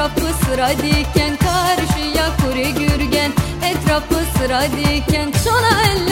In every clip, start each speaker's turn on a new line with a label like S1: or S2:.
S1: Etrafı sıra diken karşıya kuru gürgen. Etrafı sıra diken çola elle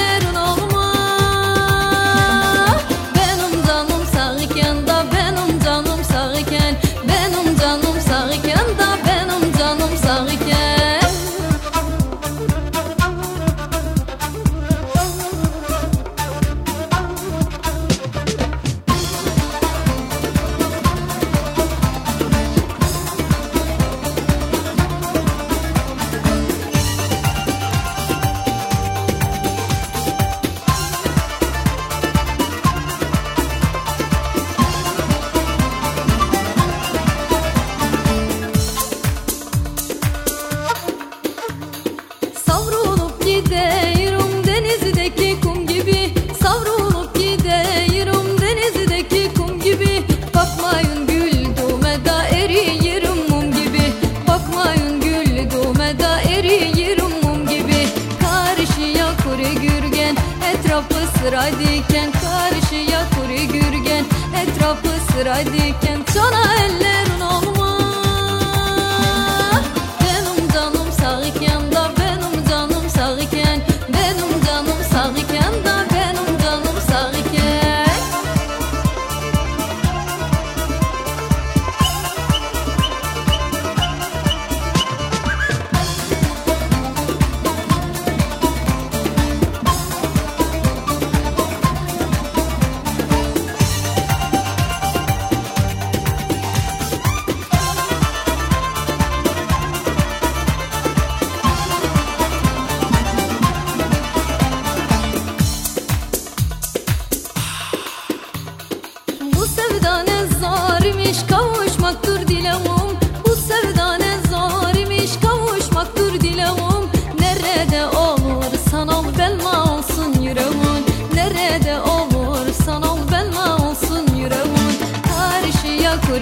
S1: sıra diken Karşıya kuru gürgen Etrafı sıra diken Sona eller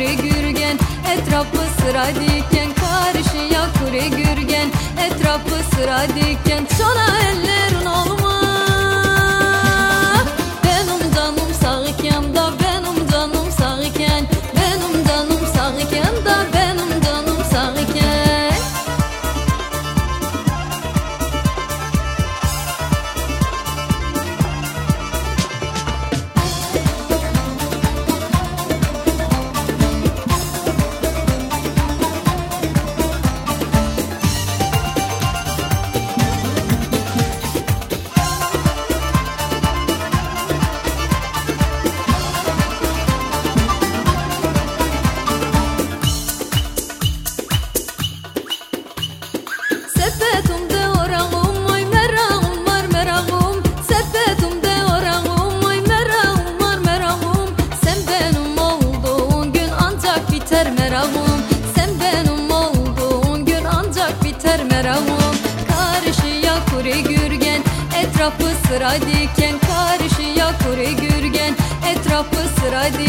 S1: kure gürgen Etrafı sıra diken Karşıya kure gürgen Etrafı sıra diken Sola kuşlar meravun Karşıya kure gürgen etrafı sıra diken Karşıya kure gürgen etrafı sıra diken